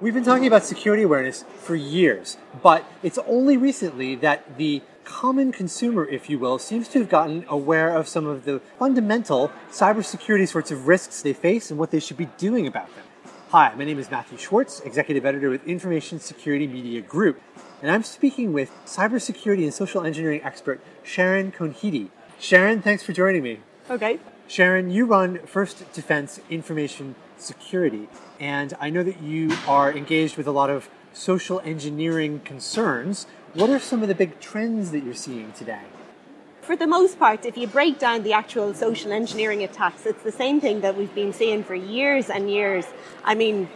We've been talking about security awareness for years, but it's only recently that the common consumer, if you will, seems to have gotten aware of some of the fundamental cybersecurity sorts of risks they face and what they should be doing about them. Hi, my name is Matthew Schwartz, Executive Editor with Information Security Media Group, and I'm speaking with cybersecurity and social engineering expert Sharon Conheady. Sharon, thanks for joining me. Okay. Sharon, you run First Defense Information Security, and I know that you are engaged with a lot of social engineering concerns. What are some of the big trends that you're seeing today? For the most part, if you break down the actual social engineering attacks, it's the same thing that we've been seeing for years and years. I mean,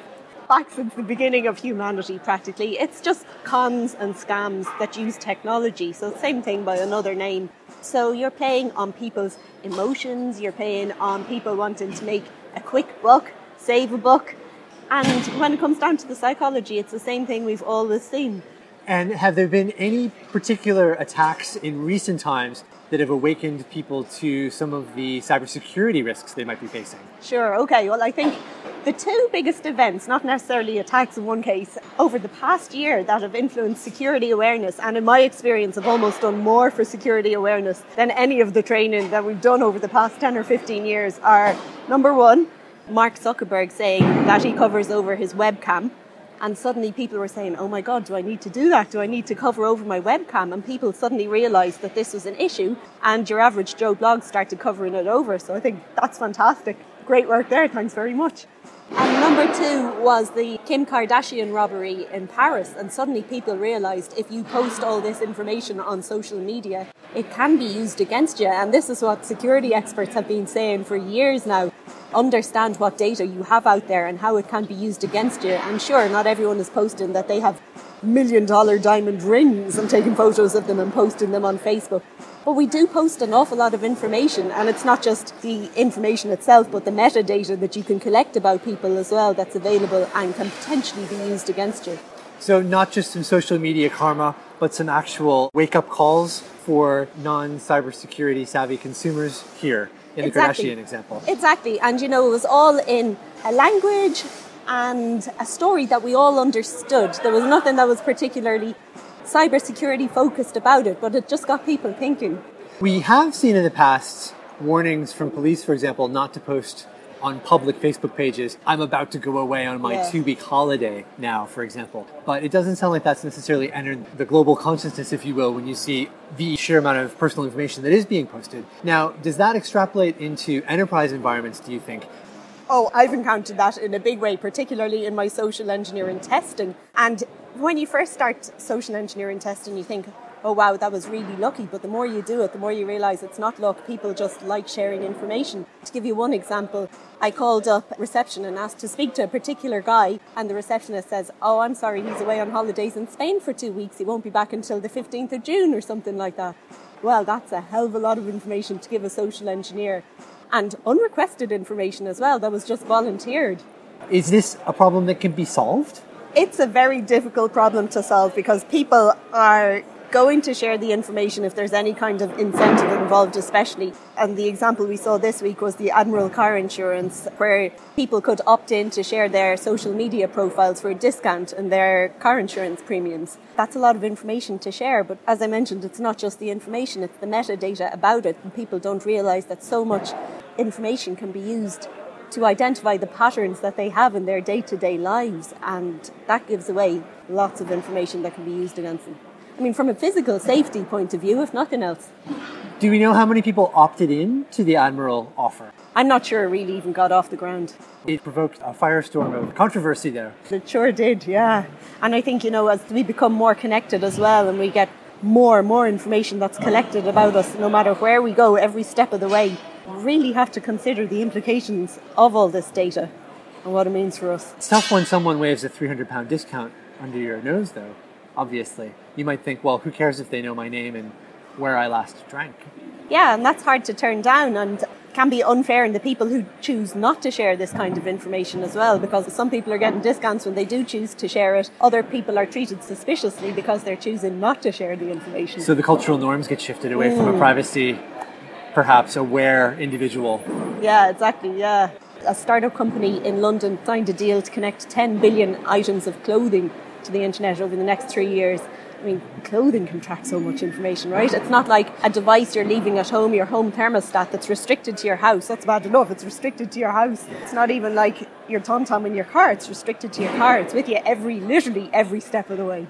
back since the beginning of humanity, practically. It's just cons and scams that use technology. So, same thing by another name. So, you're playing on people's emotions, you're playing on people wanting to make a quick buck, save a book. And when it comes down to the psychology, it's the same thing we've always seen. And have there been any particular attacks in recent times that have awakened people to some of the cybersecurity risks they might be facing? Sure, okay. Well, I think the two biggest events, not necessarily attacks in one case, over the past year that have influenced security awareness, and in my experience, have almost done more for security awareness than any of the training that we've done over the past 10 or 15 years, are number one, Mark Zuckerberg saying that he covers over his webcam and suddenly people were saying, oh my God, do I need to do that? Do I need to cover over my webcam? And people suddenly realized that this was an issue, and your average Joe blog started covering it over. So I think that's fantastic. Great work there. Thanks very much. And number two was the Kim Kardashian robbery in Paris. And suddenly people realized if you post all this information on social media, it can be used against you. And this is what security experts have been saying for years now understand what data you have out there and how it can be used against you. And sure, not everyone is posting that they have million dollar diamond rings and taking photos of them and posting them on Facebook. But we do post an awful lot of information, and it's not just the information itself, but the metadata that you can collect about people as well that's available and can potentially be used against you. So, not just some social media karma, but some actual wake up calls for non cybersecurity savvy consumers here in exactly. the Kardashian example. Exactly. And you know, it was all in a language and a story that we all understood. There was nothing that was particularly cybersecurity focused about it, but it just got people thinking. We have seen in the past warnings from police, for example, not to post on public Facebook pages, I'm about to go away on my yeah. two week holiday now, for example. But it doesn't sound like that's necessarily entered the global consciousness, if you will, when you see the sheer amount of personal information that is being posted. Now, does that extrapolate into enterprise environments, do you think? Oh, I've encountered that in a big way, particularly in my social engineering testing. And when you first start social engineering testing, you think, oh wow, that was really lucky. But the more you do it, the more you realize it's not luck. People just like sharing information. To give you one example, I called up reception and asked to speak to a particular guy, and the receptionist says, oh, I'm sorry, he's away on holidays in Spain for two weeks. He won't be back until the 15th of June or something like that. Well, that's a hell of a lot of information to give a social engineer. And unrequested information as well, that was just volunteered. Is this a problem that can be solved? It's a very difficult problem to solve because people are going to share the information if there's any kind of incentive involved, especially. And the example we saw this week was the Admiral car insurance, where people could opt in to share their social media profiles for a discount in their car insurance premiums. That's a lot of information to share, but as I mentioned, it's not just the information, it's the metadata about it. And people don't realize that so much information can be used to identify the patterns that they have in their day to day lives, and that gives away lots of information that can be used against them. I mean, from a physical safety point of view, if nothing else. Do we know how many people opted in to the Admiral offer? I'm not sure it really even got off the ground. It provoked a firestorm of controversy there. It sure did, yeah. And I think, you know, as we become more connected as well and we get more and more information that's collected about us, no matter where we go, every step of the way, we really have to consider the implications of all this data and what it means for us. It's tough when someone waves a 300 pound discount under your nose, though obviously. You might think, well, who cares if they know my name and where I last drank? Yeah, and that's hard to turn down and can be unfair in the people who choose not to share this kind of information as well because some people are getting discounts when they do choose to share it. Other people are treated suspiciously because they're choosing not to share the information. So the cultural norms get shifted away mm. from a mm. privacy perhaps aware individual. Yeah, exactly, yeah. A startup company in London signed a deal to connect 10 billion items of clothing to the internet over the next three years. I mean, clothing can track so much information, right? It's not like a device you're leaving at home, your home thermostat that's restricted to your house. That's bad enough. It's restricted to your house. It's not even like your tom-tom in your car. It's restricted to your car. It's with you every, literally every step of the way.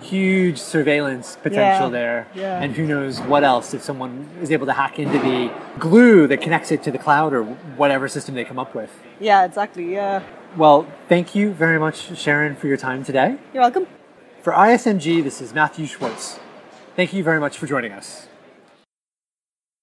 Huge surveillance potential Yeah, there. yeah. And who knows what else if someone is able to hack into the glue that connects it to the cloud or whatever system they come up with. Yeah, exactly. Yeah. Well, thank you very much, Sharon, for your time today. You're welcome. For ISMG, this is Matthew Schwartz. Thank you very much for joining us.